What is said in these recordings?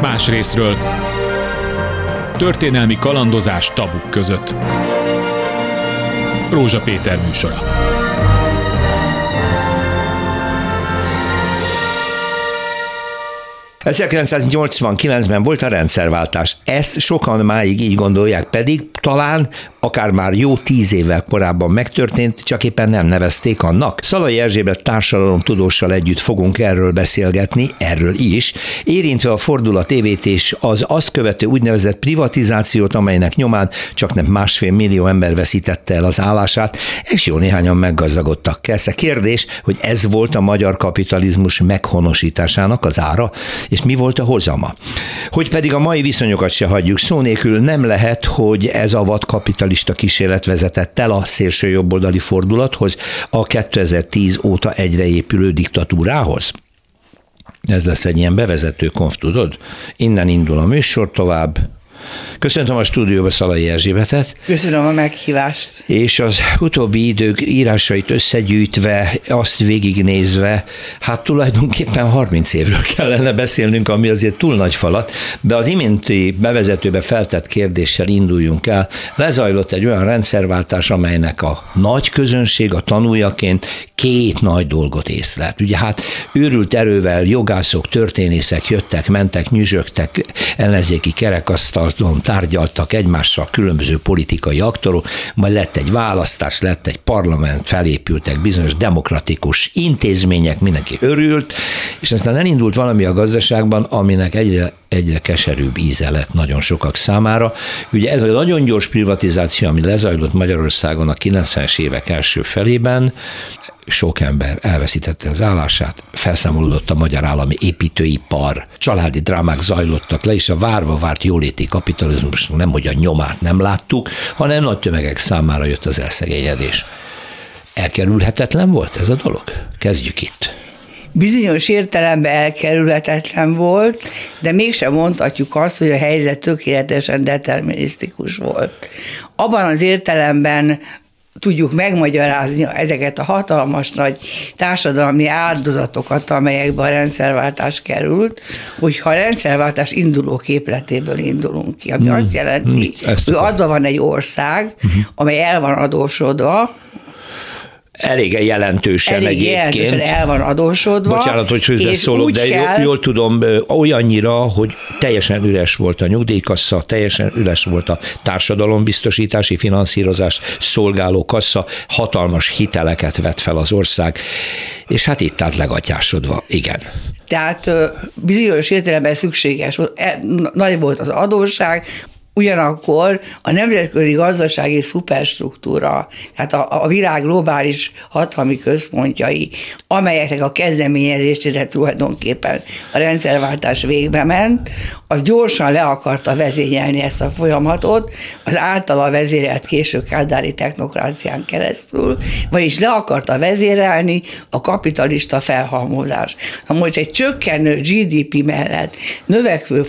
más részről. Történelmi kalandozás tabuk között. Rózsa Péter műsora. 1989-ben volt a rendszerváltás. Ezt sokan máig így gondolják, pedig talán akár már jó tíz évvel korábban megtörtént, csak éppen nem nevezték annak. Szalai Erzsébet tudóssal együtt fogunk erről beszélgetni, erről is, érintve a fordulat évét és az azt követő úgynevezett privatizációt, amelynek nyomán csak nem másfél millió ember veszítette el az állását, és jó néhányan meggazdagodtak. Persze kérdés, hogy ez volt a magyar kapitalizmus meghonosításának az ára, és mi volt a hozama. Hogy pedig a mai viszonyokat se hagyjuk szó nélkül, nem lehet, hogy ez a vad kapitalista kísérlet vezetett el a szélső jobboldali fordulathoz, a 2010 óta egyre épülő diktatúrához. Ez lesz egy ilyen bevezető konf, tudod? Innen indul a műsor tovább, Köszöntöm a stúdióba Szalai Erzsébetet. Köszönöm a meghívást. És az utóbbi idők írásait összegyűjtve, azt végignézve, hát tulajdonképpen 30 évről kellene beszélnünk, ami azért túl nagy falat, de az iménti bevezetőbe feltett kérdéssel induljunk el. Lezajlott egy olyan rendszerváltás, amelynek a nagy közönség a tanújaként két nagy dolgot észlelt. Ugye hát őrült erővel jogászok, történészek jöttek, mentek, nyüzsögtek, ellenzéki kerekasztalon tárgyaltak egymással különböző politikai aktorok, majd lett egy választás, lett egy parlament, felépültek bizonyos demokratikus intézmények, mindenki örült, és aztán elindult valami a gazdaságban, aminek egyre egyre keserűbb íze lett nagyon sokak számára. Ugye ez a nagyon gyors privatizáció, ami lezajlott Magyarországon a 90-es évek első felében, sok ember elveszítette az állását, felszámolódott a magyar állami építőipar, családi drámák zajlottak le, és a várva várt jóléti kapitalizmus nem, hogy a nyomát nem láttuk, hanem nagy tömegek számára jött az elszegényedés. Elkerülhetetlen volt ez a dolog? Kezdjük itt bizonyos értelemben elkerülhetetlen volt, de mégsem mondhatjuk azt, hogy a helyzet tökéletesen determinisztikus volt. Abban az értelemben tudjuk megmagyarázni ezeket a hatalmas nagy társadalmi áldozatokat, amelyekben a rendszerváltás került, hogyha a rendszerváltás induló képletéből indulunk ki, ami hmm. azt jelenti, hmm. hogy adva van egy ország, hmm. amely el van adósodva, elég jelentősen elég egyébként. jelentősen el van adósodva. Bocsánat, hogy szólok, de kell... jól, jól tudom, olyannyira, hogy teljesen üres volt a nyugdíjkassa, teljesen üres volt a társadalombiztosítási finanszírozás szolgáló kassa, hatalmas hiteleket vett fel az ország, és hát itt állt legatyásodva, igen. Tehát bizonyos értelemben szükséges volt, e, nagy volt az adósság, Ugyanakkor a nemzetközi gazdasági szuperstruktúra, tehát a, a világ globális hatalmi központjai, amelyeknek a kezdeményezésére tulajdonképpen a rendszerváltás végbe ment, az gyorsan le akarta vezényelni ezt a folyamatot, az általa vezérelt késő kádári technokrácián keresztül, vagyis le akarta vezérelni a kapitalista felhalmozás. Na most egy csökkenő GDP mellett, növekvő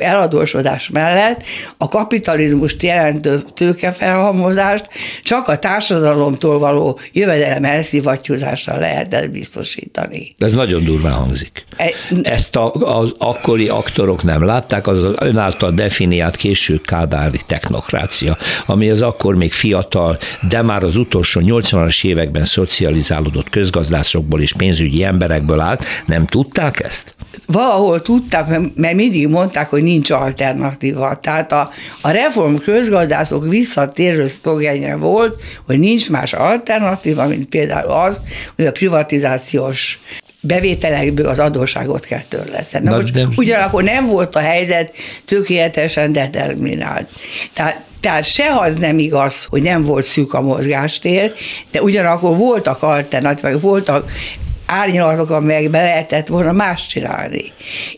eladósodás mellett a kapitalizmust jelentő tőkefelhalmozást csak a társadalomtól való jövedelem elszivattyúzással lehetett biztosítani. Ez nagyon durván hangzik. E, Ezt a, az akkori aktorok nem látták, az az ön által definiált késő kádári technokrácia, ami az akkor még fiatal, de már az utolsó 80-as években szocializálódott közgazdászokból és pénzügyi emberekből állt. Nem tudták ezt? Valahol tudták, mert mindig mondták, hogy nincs alternatíva. Tehát a, a reform közgazdászok visszatérő szlogenje volt, hogy nincs más alternatíva, mint például az, hogy a privatizációs bevételekből az adósságot kell törleszteni. Na, most de... Ugyanakkor nem volt a helyzet tökéletesen determinált. Tehát tehát se az nem igaz, hogy nem volt szűk a mozgástér, de ugyanakkor voltak alternatívák, voltak árnyalatok, amelyekbe lehetett volna más csinálni.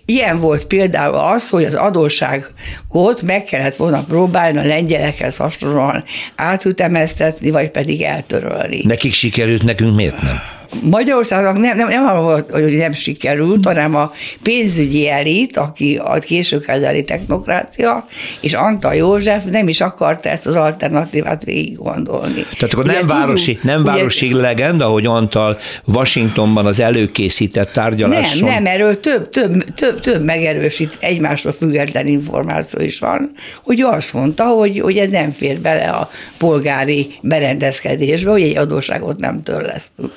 Ilyen volt például az, hogy az adósságot meg kellett volna próbálni a lengyelekhez hasonlóan átütemeztetni, vagy pedig eltörölni. Nekik sikerült, nekünk miért nem? Magyarországnak nem, nem, nem volt, hogy nem sikerült, hanem a pénzügyi elit, aki a késő kezeli technokrácia, és Antal József nem is akarta ezt az alternatívát végig gondolni. Tehát akkor ugye nem városi, nem városi ugye, legenda, hogy Antal Washingtonban az előkészített tárgyaláson. Nem, nem, erről több, több, több, több megerősít egymásról független információ is van, hogy ő azt mondta, hogy, hogy ez nem fér bele a polgári berendezkedésbe, hogy egy adóságot nem törlesztünk.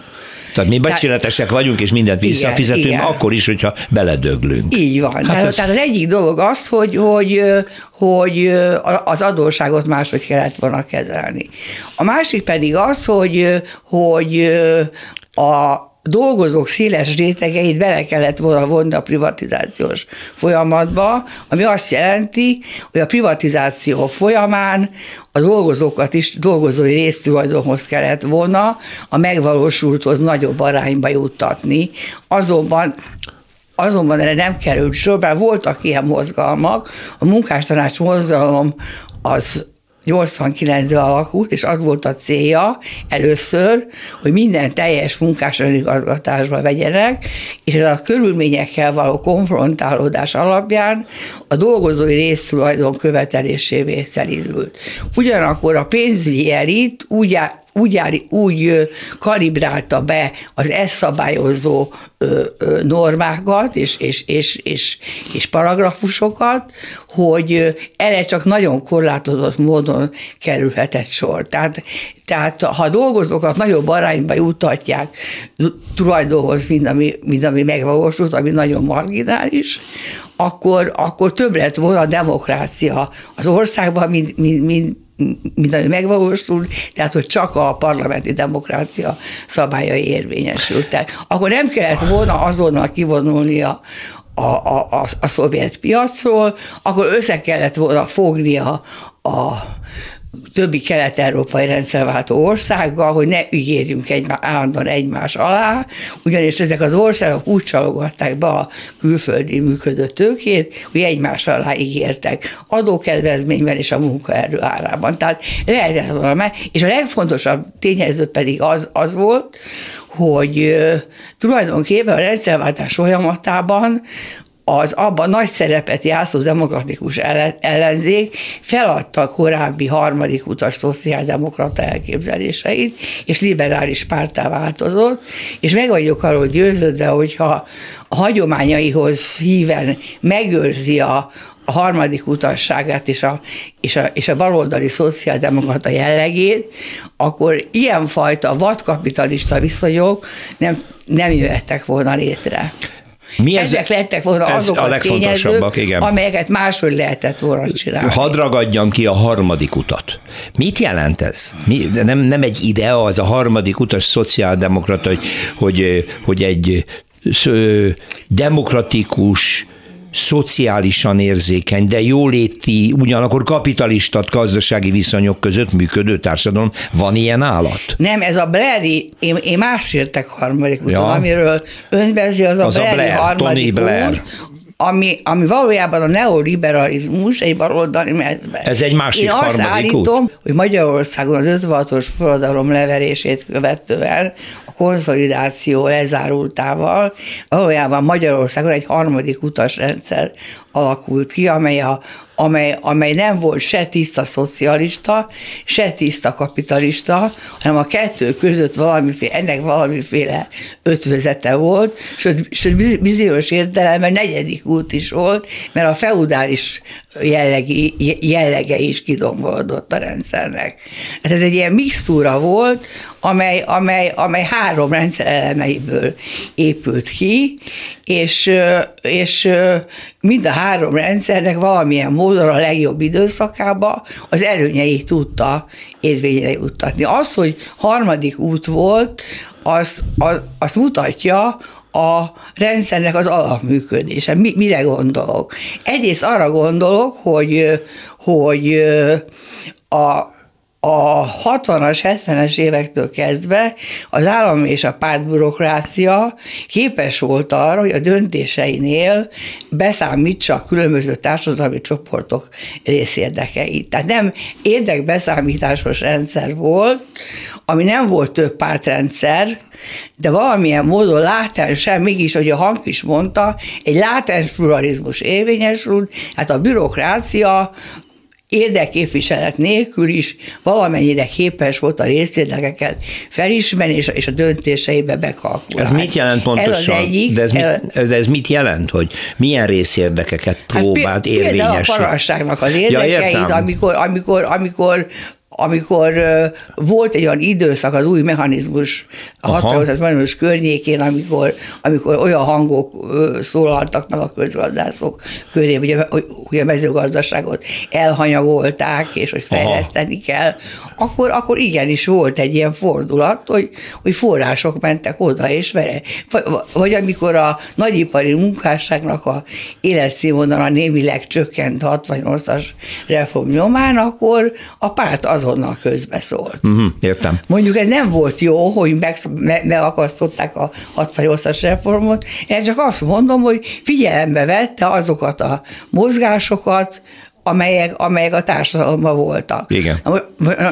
Tehát mi becsületesek vagyunk, és mindent visszafizetünk, igen, igen. akkor is, hogyha beledöglünk. Így van. Hát tehát, ez... tehát az egyik dolog az, hogy, hogy, hogy az adósságot máshogy kellett volna kezelni. A másik pedig az, hogy, hogy a dolgozók széles rétegeit bele kellett volna vonni a privatizációs folyamatba, ami azt jelenti, hogy a privatizáció folyamán a dolgozókat is dolgozói résztulajdonhoz kellett volna a megvalósulthoz nagyobb arányba juttatni. Azonban Azonban erre nem került sor, bár voltak ilyen mozgalmak. A munkástanács mozgalom az 89-ben alakult, és az volt a célja először, hogy minden teljes munkás önigazgatásba vegyenek, és ez a körülményekkel való konfrontálódás alapján a dolgozói résztulajdon követelésévé szerint. Ugyanakkor a pénzügyi elit úgy úgy, áll, úgy kalibrálta be az ezt szabályozó normákat és, és, és, és, és paragrafusokat, hogy erre csak nagyon korlátozott módon kerülhetett sor. Tehát, tehát ha dolgozókat nagyobb arányba jutatják tulajdonhoz, mint ami, mint ami megvalósult, ami nagyon marginális, akkor, akkor több lett volna a demokrácia az országban, mint, mint, mint, ami megvalósul, tehát hogy csak a parlamenti demokrácia szabályai érvényesültek. Akkor nem kellett volna azonnal kivonulni a, a, a, a, szovjet piacról, akkor össze kellett volna fogni a, a többi kelet-európai rendszerváltó országgal, hogy ne ügyérjünk egymá, állandóan egymás alá, ugyanis ezek az országok úgy csalogatták be a külföldi működő tőkét, hogy egymás alá ígértek adókedvezményben és a munkaerő árában. Tehát lehetett volna és a legfontosabb tényező pedig az, az volt, hogy tulajdonképpen a rendszerváltás folyamatában az abban nagy szerepet játszó demokratikus ellenzék feladta a korábbi harmadik utas szociáldemokrata elképzeléseit, és liberális pártá változott, és meg vagyok arról győződve, hogyha a hagyományaihoz híven megőrzi a, a harmadik utasságát és a, és a, és a baloldali szociáldemokrata jellegét, akkor ilyenfajta vadkapitalista viszonyok nem, nem jöhettek volna létre. Mi ez, Ezek lettek volna ez azok a, legfontosabbak, igen. amelyeket máshogy lehetett volna csinálni. Hadd ragadjam ki a harmadik utat. Mit jelent ez? Mi, nem, nem egy idea az a harmadik utas szociáldemokrata, hogy, hogy, hogy egy demokratikus, szociálisan érzékeny, de jóléti, ugyanakkor kapitalista gazdasági viszonyok között működő társadalom. Van ilyen állat? Nem, ez a Blairi, én, én más értek harmadik ja. amiről önbezi, az a az Blairi a Blair, harmadik Tony Blair. Út, ami, ami valójában a neoliberalizmus egy baloldali mezbe. Ez egy másik Én azt állítom, út. hogy Magyarországon az 56-os forradalom leverését követően konszolidáció lezárultával valójában Magyarországon egy harmadik utasrendszer alakult ki, amely, a, amely, amely nem volt se tiszta szocialista, se tiszta kapitalista, hanem a kettő között valamiféle, ennek valamiféle ötvözete volt, sőt, sőt bizonyos értelemben negyedik út is volt, mert a feudális jellegi, jellege is kidombolodott a rendszernek. Hát ez egy ilyen mixtúra volt, amely, amely, amely három rendszer elemeiből épült ki, és, és mind a három rendszernek valamilyen módon a legjobb időszakába az előnyeit tudta érvényre juttatni. Az, hogy harmadik út volt, az, az, azt mutatja, a rendszernek az alapműködése. Mi, mire gondolok? Egyrészt arra gondolok, hogy, hogy a a 60-as, 70-es évektől kezdve az állam és a pártbürokrácia képes volt arra, hogy a döntéseinél beszámítsa a különböző társadalmi csoportok részérdekeit. Tehát nem érdekbeszámításos rendszer volt, ami nem volt több pártrendszer, de valamilyen módon látensen, mégis, hogy a hang is mondta, egy látens pluralizmus érvényesült, hát a bürokrácia érdekképviselet nélkül is valamennyire képes volt a részvételeket felismerni és, és a döntéseibe bekalkulálni. Ez mit jelent pontosan? Ez az egyik, de, ez mit, de ez mit jelent, hogy milyen részérdekeket hát próbált hát érvényesíteni? Például a parasságnak az érdekeit, ja, amikor, amikor, amikor amikor volt egy olyan időszak az új mechanizmus, a hatalmas mechanizmus környékén, amikor, amikor olyan hangok szólaltak meg a közgazdászok köré, hogy hogy a mezőgazdaságot elhanyagolták, és hogy fejleszteni Aha. kell, akkor, akkor igenis volt egy ilyen fordulat, hogy, hogy források mentek oda és vele. Vagy, vagy amikor a nagyipari munkásságnak a életszínvonala némileg csökkent 68-as reform nyomán, akkor a párt az azonnal közbeszólt. Uh-huh, értem. Mondjuk ez nem volt jó, hogy meg, me, megakasztották a 68-as reformot, én csak azt mondom, hogy figyelembe vette azokat a mozgásokat, amelyek, amelyek a társadalomban voltak. Igen. Na,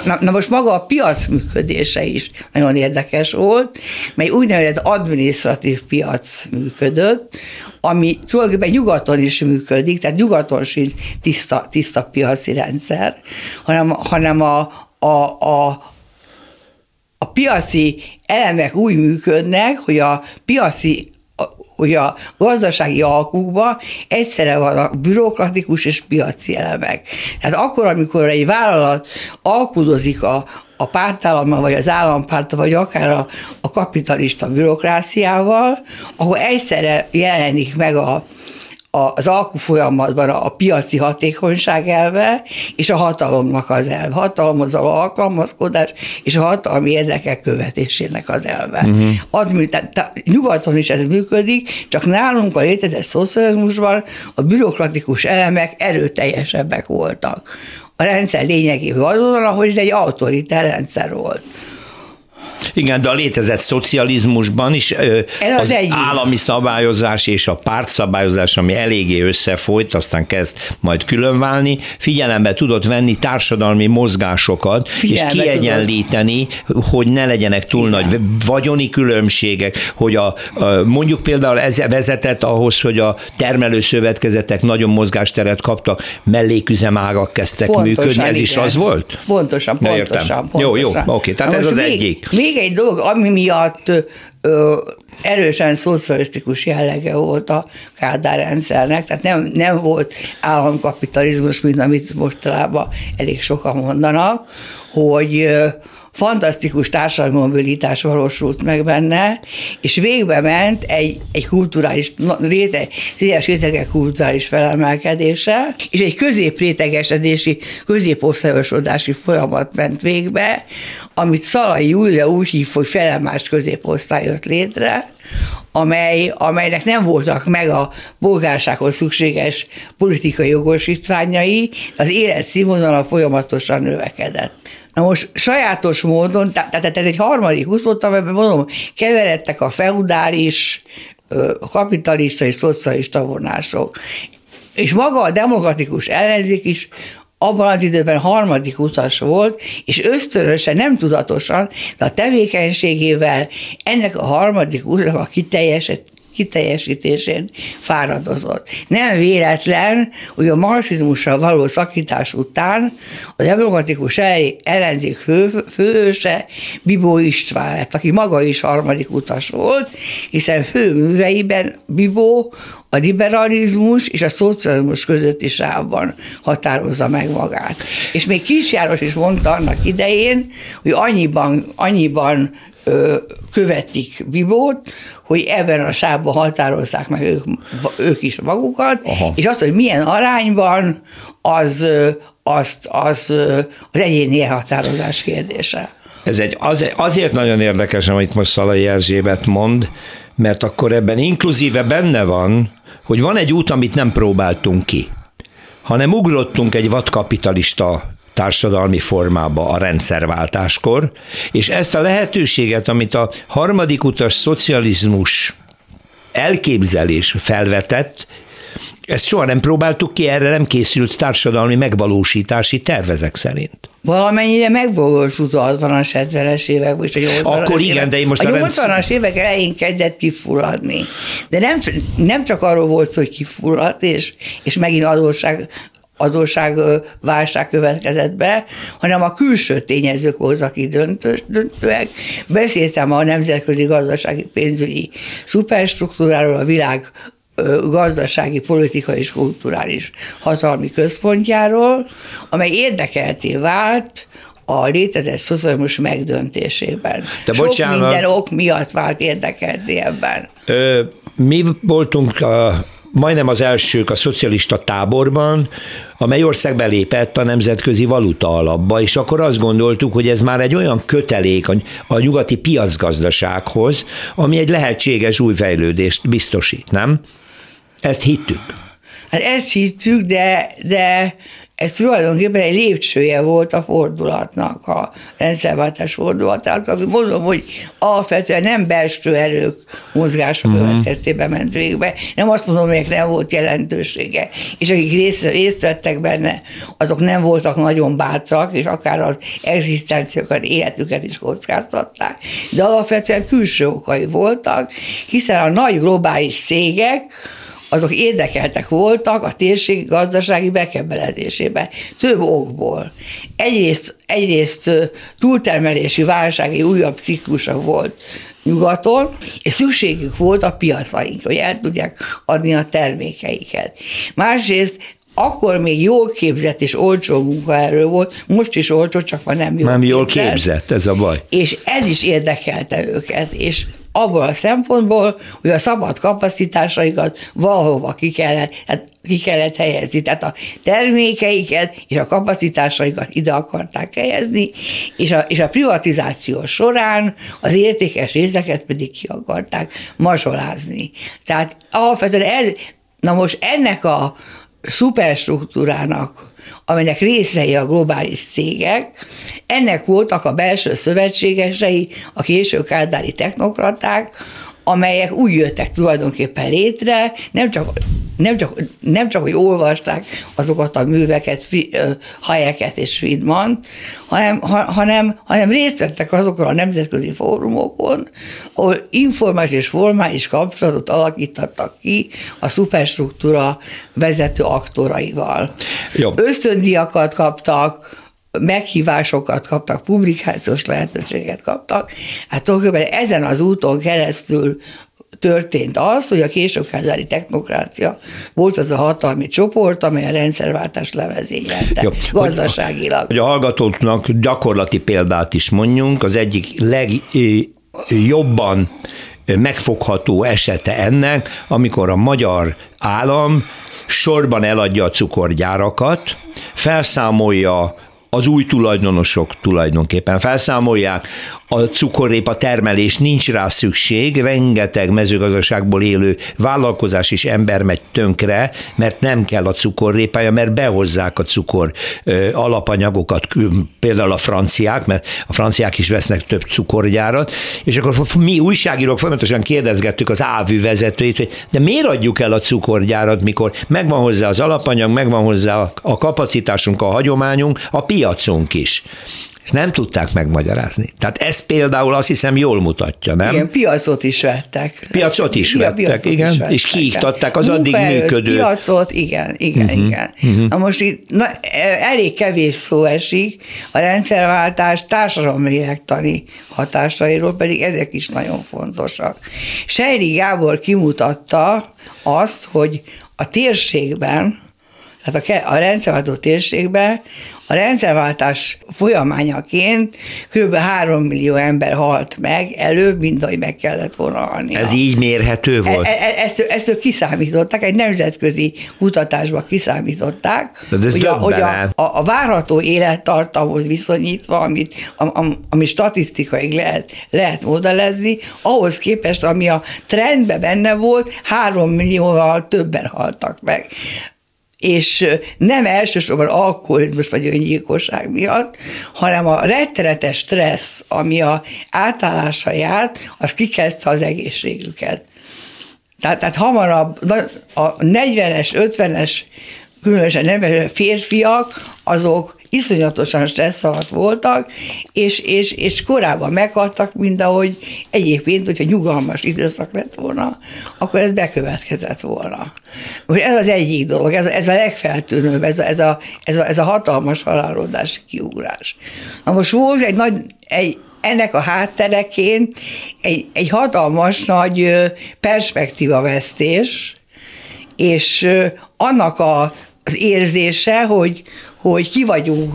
na, na most maga a piac működése is nagyon érdekes volt, mely úgynevezett adminisztratív piac működött, ami tulajdonképpen nyugaton is működik, tehát nyugaton sincs tiszta, tiszta piaci rendszer, hanem, hanem a, a, a, a piaci elemek úgy működnek, hogy a piaci hogy a gazdasági alkukban egyszerre van a bürokratikus és piaci elemek. Tehát akkor, amikor egy vállalat alkudozik a, a pártállammal, vagy az állampárta, vagy akár a, a kapitalista bürokráciával, ahol egyszerre jelenik meg a, az folyamatban a piaci hatékonyság elve és a hatalomnak az elve. Hatalomhoz a alkalmazkodás és a hatalmi érdekek követésének az elve. Uh-huh. Admi, tehát, tehát, nyugaton is ez működik, csak nálunk a létezett szocializmusban a bürokratikus elemek erőteljesebbek voltak. A rendszer lényegében azonnal, hogy ez egy autoritár rendszer volt. Igen, de a létezett szocializmusban is Ez az, az állami szabályozás és a pártszabályozás, ami eléggé összefolyt, aztán kezd majd különválni, figyelembe tudott venni társadalmi mozgásokat, Figyelembe és kiegyenlíteni, tudod. hogy ne legyenek túl Igen. nagy vagyoni különbségek, hogy a, a, mondjuk például ez vezetett ahhoz, hogy a termelőszövetkezetek nagyon mozgásteret kaptak, melléküzemágak kezdtek pontosan, működni, ez igen. is az volt? Pontosan, pontosan. pontosan. Jó, jó, oké, tehát Na ez az még, egyik. Még még egy dolog, ami miatt ö, erősen szocialisztikus jellege volt a Kádár rendszernek, tehát nem, nem volt államkapitalizmus, mint amit mostanában elég sokan mondanak, hogy fantasztikus társadalmi mobilitás valósult meg benne, és végbe ment egy, egy kulturális, réteg, széles rétegek kulturális felemelkedése, és egy középrétegesedési, középosztályosodási folyamat ment végbe, amit Szalai Júlia úgy hív, hogy felemás középosztály jött létre, amely, amelynek nem voltak meg a bolgársághoz szükséges politikai jogosítványai, az életszínvonala folyamatosan növekedett. Na most sajátos módon, tehát ez egy harmadik út volt, amiben mondom, keveredtek a feudális, kapitalista és szocialista vonások. És maga a demokratikus ellenzék is abban az időben harmadik utas volt, és ösztönösen, nem tudatosan, de a tevékenységével ennek a harmadik utasnak a kiteljesítését kiteljesítésén fáradozott. Nem véletlen, hogy a marxizmussal való szakítás után a demokratikus ellenzék fő, főhőse Bibó István lett, aki maga is harmadik utas volt, hiszen fő műveiben Bibó a liberalizmus és a szocializmus közötti sávban határozza meg magát. És még Kisjáros is mondta annak idején, hogy annyiban, annyiban követik Bibót, hogy ebben a sávban határozzák meg ők, ők is magukat, Aha. és az, hogy milyen arányban, az, azt, az, az egyéni elhatározás kérdése. Ez egy, az, azért nagyon érdekes, amit most Szalai Erzsébet mond, mert akkor ebben inkluzíve benne van, hogy van egy út, amit nem próbáltunk ki, hanem ugrottunk egy vadkapitalista társadalmi formába a rendszerváltáskor, és ezt a lehetőséget, amit a harmadik utas szocializmus elképzelés felvetett, Ezt soha nem próbáltuk ki, erre nem készült társadalmi megvalósítási tervezek szerint. Valamennyire megvalósult az 60-as, 70-es években, és a 80-as Akkor igen, évek. de én most a a 80-as évek elején kezdett kifulladni. De nem, nem csak arról volt szó, hogy kifulladt, és, és megint adósság adósság válság következett be, hanem a külső tényezők voltak aki döntős, döntőek. Beszéltem a nemzetközi gazdasági pénzügyi szuperstruktúráról, a világ gazdasági, politikai és kulturális hatalmi központjáról, amely érdekelté vált a létezett szocializmus megdöntésében. De Sok bocsánat, minden ok miatt vált érdekelté ebben. Ö, mi voltunk a majdnem az elsők a szocialista táborban, amely ország belépett a nemzetközi valuta alapba, és akkor azt gondoltuk, hogy ez már egy olyan kötelék a, nyugati piacgazdasághoz, ami egy lehetséges új fejlődést biztosít, nem? Ezt hittük. Hát ezt hittük, de, de ez tulajdonképpen egy lépcsője volt a fordulatnak, a rendszerváltás fordulatának, ami mondom, hogy alapvetően nem belső erők mozgása uh-huh. következtében ment végbe. Nem azt mondom, hogy nem volt jelentősége. És akik részt, részt vettek benne, azok nem voltak nagyon bátrak, és akár az egzisztenciákat, életüket is kockáztatták. De alapvetően külső okai voltak, hiszen a nagy globális cégek, azok érdekeltek voltak a térség gazdasági bekebelezésében. Több okból. Egyrészt, egyrészt túltermelési válsági újabb ciklusa volt nyugaton, és szükségük volt a piacainkra, hogy el tudják adni a termékeiket. Másrészt akkor még jól képzett és olcsó munkaerő volt, most is olcsó, csak már nem jól Nem jól képzett, képzett ez a baj. És ez is érdekelte őket, és abból a szempontból, hogy a szabad kapacitásaikat valahova ki kellett, hát ki kellett helyezni. Tehát a termékeiket és a kapacitásaikat ide akarták helyezni, és a, és a privatizáció során az értékes részeket pedig ki akarták mazsolázni. Tehát alapvetően ez, na most ennek a szuperstruktúrának amelynek részei a globális cégek, ennek voltak a belső szövetségesei, a késő kádári technokraták, amelyek úgy jöttek tulajdonképpen létre, nem csak, nem csak, nem csak hogy olvasták azokat a műveket, Hayeket és Friedman, hanem, hanem, hanem részt vettek azokon a nemzetközi fórumokon, ahol informális és formális kapcsolatot alakítottak ki a szuperstruktúra vezető aktoraival. Jó. Ösztöndiakat kaptak, meghívásokat kaptak, publikációs lehetőséget kaptak. Hát tulajdonképpen ezen az úton keresztül történt az, hogy a későbházári technokrácia volt az a hatalmi csoport, amely a rendszerváltás levezényelte Jó, gazdaságilag. Hogy, hogy a hallgatóknak gyakorlati példát is mondjunk, az egyik legjobban megfogható esete ennek, amikor a magyar állam sorban eladja a cukorgyárakat, felszámolja az új tulajdonosok tulajdonképpen felszámolják, a cukorrépa termelés nincs rá szükség, rengeteg mezőgazdaságból élő vállalkozás és ember megy tönkre, mert nem kell a cukorrépája, mert behozzák a cukor alapanyagokat, például a franciák, mert a franciák is vesznek több cukorgyárat, és akkor mi újságírók folyamatosan kérdezgettük az ávű vezetőit, hogy de miért adjuk el a cukorgyárat, mikor megvan hozzá az alapanyag, megvan hozzá a kapacitásunk, a hagyományunk, a piacunk is és nem tudták megmagyarázni. Tehát ez például azt hiszem jól mutatja, nem? Igen, piacot is vettek. Piacot is vettek, piacot igen, is vettek, és kiiktatták az addig működő. Piacot, igen, igen, uh-huh, igen. Uh-huh. Na most itt na, elég kevés szó esik a rendszerváltás társadalomlélektani hatásairól, pedig ezek is nagyon fontosak. Sejri Gábor kimutatta azt, hogy a térségben, tehát a, a rendszerváltó térségben a rendszerváltás folyamányaként kb. 3 millió ember halt meg előbb, mint ahogy meg kellett volna halni. Ez így mérhető volt? E, e, ezt, ezt ők kiszámították, egy nemzetközi kutatásban kiszámították, De ez hogy, a, hogy a, a, a várható élettartamhoz viszonyítva, amit, am, am, ami statisztikai lehet, lehet modellezni, ahhoz képest, ami a trendben benne volt, 3 millióval többen haltak meg és nem elsősorban alkoholizmus vagy öngyilkosság miatt, hanem a rettenetes stressz, ami a átállása járt, az kikezdte az egészségüket. Tehát, tehát hamarabb a 40-es, 50-es, különösen nem férfiak, azok iszonyatosan stressz alatt voltak, és, és, és korábban meghaltak, mint ahogy egyébként, hogyha nyugalmas időszak lett volna, akkor ez bekövetkezett volna. Most ez az egyik dolog, ez, ez a legfeltűnőbb, ez a, ez, a, ez, a, ez a hatalmas halálodási kiugrás. Na most volt egy nagy, egy, ennek a háttereként egy, egy hatalmas nagy perspektívavesztés, és annak a, az érzése, hogy, hogy ki vagyunk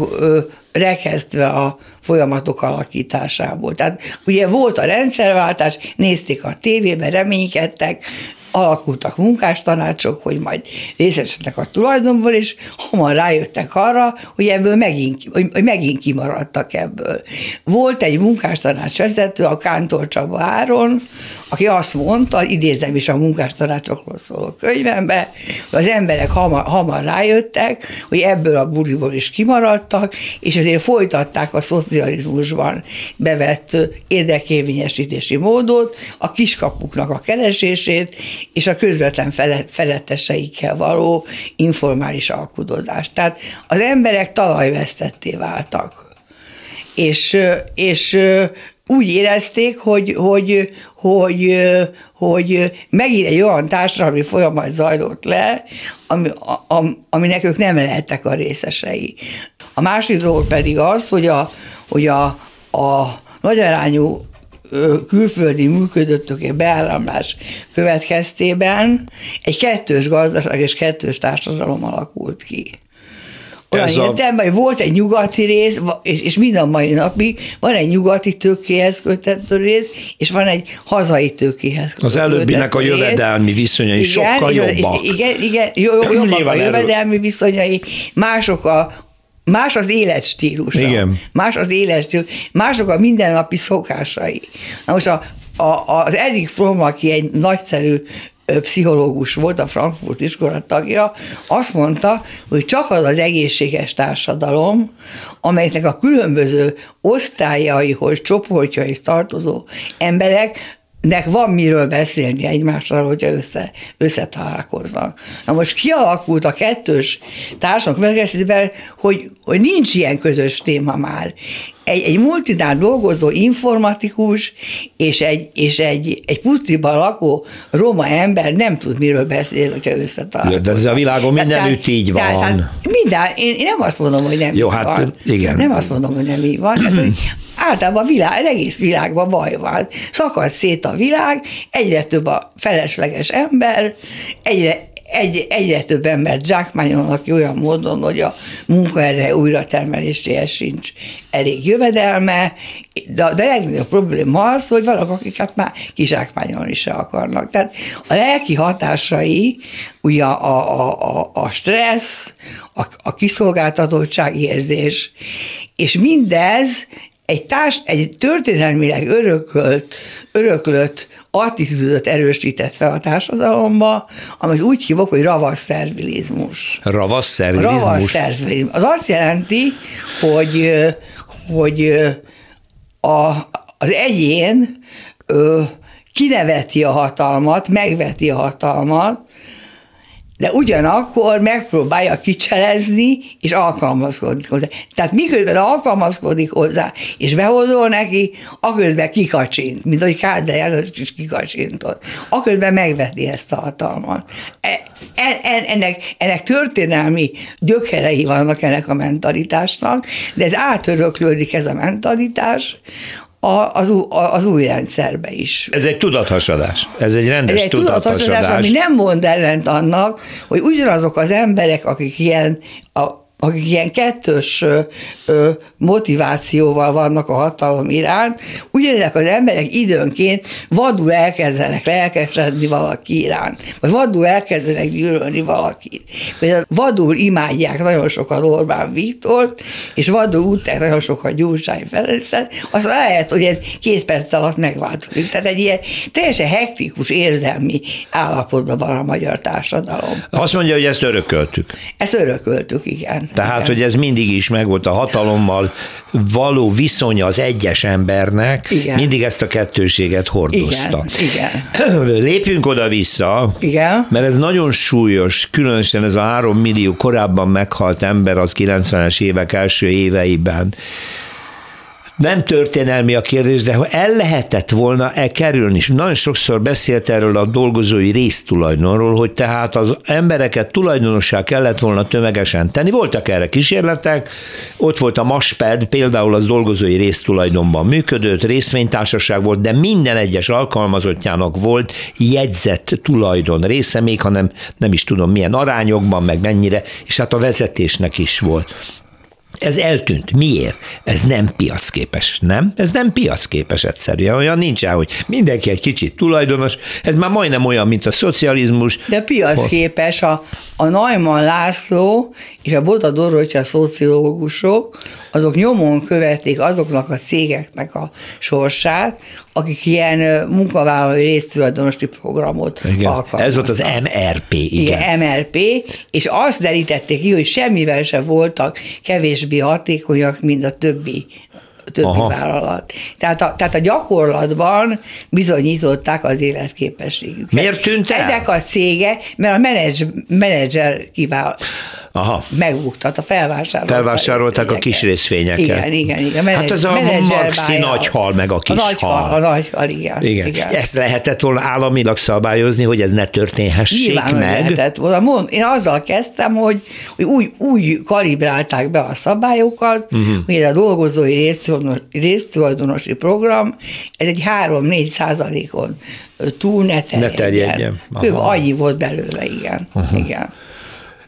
rekezdve a folyamatok alakításából. Tehát ugye volt a rendszerváltás, nézték a tévében, reménykedtek, alakultak munkástanácsok, hogy majd részesednek a tulajdonból, és hamar rájöttek arra, hogy ebből megint, hogy megint kimaradtak ebből. Volt egy munkástanács vezető, a Kántor Csaba Áron, aki azt mondta, idézem is a munkástanácsokról szóló könyvembe, hogy az emberek hamar, hamar rájöttek, hogy ebből a buriból is kimaradtak, és ezért folytatták a szocializmusban bevett érdekérvényesítési módot, a kiskapuknak a keresését, és a közvetlen feletteseikkel való informális alkudozást. Tehát az emberek talajvesztetté váltak. És, és úgy érezték, hogy, hogy, hogy, hogy megint egy olyan társadalmi folyamat zajlott le, ami, aminek ők nem lehettek a részesei. A másik dolog pedig az, hogy a, hogy a, a nagyarányú külföldi működöttök beáramlás következtében egy kettős gazdaság és kettős társadalom alakult ki. Olyan Ez értelemben, a... hogy volt egy nyugati rész, és, és mind a mai napig van egy nyugati tőkéhez kötött rész, és van egy hazai tőkéhez kötött Az előbbinek a jövedelmi viszonyai igen, sokkal jobbak. Igen, igen, jobbak a jövedelmi viszonyai, mások a, más az életstílus. Igen. Más az életstílus, mások a mindennapi szokásai. Na most a, a, az Erik Fromm, aki egy nagyszerű pszichológus volt, a Frankfurt iskola tagja, azt mondta, hogy csak az az egészséges társadalom, amelynek a különböző osztályaihoz, csoportjaihoz tartozó emberek nek van miről beszélni egymással, hogyha össze, összetalálkoznak. Na most kialakult a kettős társadalmak megkezdésében, hogy, hogy nincs ilyen közös téma már. Egy, egy multinál dolgozó informatikus és egy, és egy, egy putriban lakó roma ember nem tud miről beszélni, hogyha összetalálkoznak. De ez a világon mindenütt így van. Tehát, tehát minden, én, én nem azt mondom, hogy nem Jó, így hát van. igen. Nem azt mondom, hogy nem így van. Tehát, hogy általában a világ, egész világban baj van. Szakad szét a világ, egyre több a felesleges ember, egyre, egy, egyre több embert zsákmányolnak ki olyan módon, hogy a munkaerő újratermeléséhez sincs elég jövedelme, de, de a legnagyobb probléma az, hogy valakik akiket már kizsákmányolni se akarnak. Tehát a lelki hatásai, ugye a, a, a, a stressz, a, a kiszolgáltatottság érzés, és mindez egy, társ, egy történelmileg örökölt, öröklött attitűdöt erősített fel a társadalomba, amit úgy hívok, hogy ravasz szervilizmus. Ravasz szervilizmus? Ravasz szervilizmus. Az azt jelenti, hogy, hogy a, az egyén ö, kineveti a hatalmat, megveti a hatalmat, de ugyanakkor megpróbálja kicselezni, és alkalmazkodni hozzá. Tehát miközben alkalmazkodik hozzá, és behozol neki, aközben kikacsint, mint ahogy Kádár János is kikacsintott. Aközben megveti ezt a hatalmat. E, e, ennek, ennek történelmi gyökerei vannak ennek a mentalitásnak, de ez átöröklődik ez a mentalitás az, az új rendszerbe is. Ez egy tudathasadás. Ez egy rendes Ez egy tudathasadás, tudathasadás ami nem mond ellent annak, hogy ugyanazok az emberek, akik ilyen a akik ilyen kettős ö, motivációval vannak a hatalom iránt, ugyanezek az emberek időnként vadul elkezdenek lelkesedni valaki iránt, vagy vadul elkezdenek gyűlölni valakit. Például vadul imádják nagyon sokan Orbán Viktor, és vadul utják nagyon sokan Gyurcsány Ferencet, az lehet, hogy ez két perc alatt megváltozik. Tehát egy ilyen teljesen hektikus érzelmi állapotban van a magyar társadalom. Azt mondja, hogy ezt örököltük. Ezt örököltük, igen. Tehát, igen. hogy ez mindig is megvolt a hatalommal való viszonya az egyes embernek, Igen. mindig ezt a kettőséget hordozta. Igen, Lépjünk oda-vissza, Igen. mert ez nagyon súlyos, különösen ez a három millió korábban meghalt ember az 90-es évek első éveiben. Nem történelmi a kérdés, de el lehetett volna-e kerülni. Nagyon sokszor beszélt erről a dolgozói résztulajdonról, hogy tehát az embereket tulajdonossá kellett volna tömegesen tenni. Voltak erre kísérletek, ott volt a Masped, például az dolgozói résztulajdonban működött, részvénytársaság volt, de minden egyes alkalmazottjának volt jegyzett tulajdon része, még hanem nem is tudom milyen arányokban, meg mennyire, és hát a vezetésnek is volt. Ez eltűnt. Miért? Ez nem piacképes, nem? Ez nem piacképes egyszerűen. Olyan nincsen, hogy mindenki egy kicsit tulajdonos. Ez már majdnem olyan, mint a szocializmus. De piacképes a, a Neumann László és a Bota Dorottya szociológusok, azok nyomon követték azoknak a cégeknek a sorsát, akik ilyen munkavállalói résztulajdonosi programot Igen. alkalmaztak. Ez volt az MRP, igen. Igen, MRP, és azt derítették ki, hogy semmivel sem voltak kevésbé hatékonyak, mint a többi többi Aha. vállalat. Tehát a, tehát a gyakorlatban bizonyították az életképességüket. Miért tűnt el? Ezek a cégek, mert a menedzs, menedzser kivál, Aha. megbuktat, a felvásárolták. Felvásárolták a kis részvényeket. Igen, igen, igen. Hát ez a Maxi buyout. nagy hal, meg a kis a nagy hal. A nagy hal, igen. Igen. igen. Ezt lehetett volna államilag szabályozni, hogy ez ne történhessék Nyilván, meg. lehetett volna. Mond, én azzal kezdtem, hogy, hogy úgy, úgy kalibrálták be a szabályokat, uh-huh. hogy a dolgozói résztulajdonos- résztulajdonosi program, ez egy 3-4 százalékon túl ne terjedjen. terjedjen. Aha. Kb. annyi volt belőle, igen. Uh-huh. igen.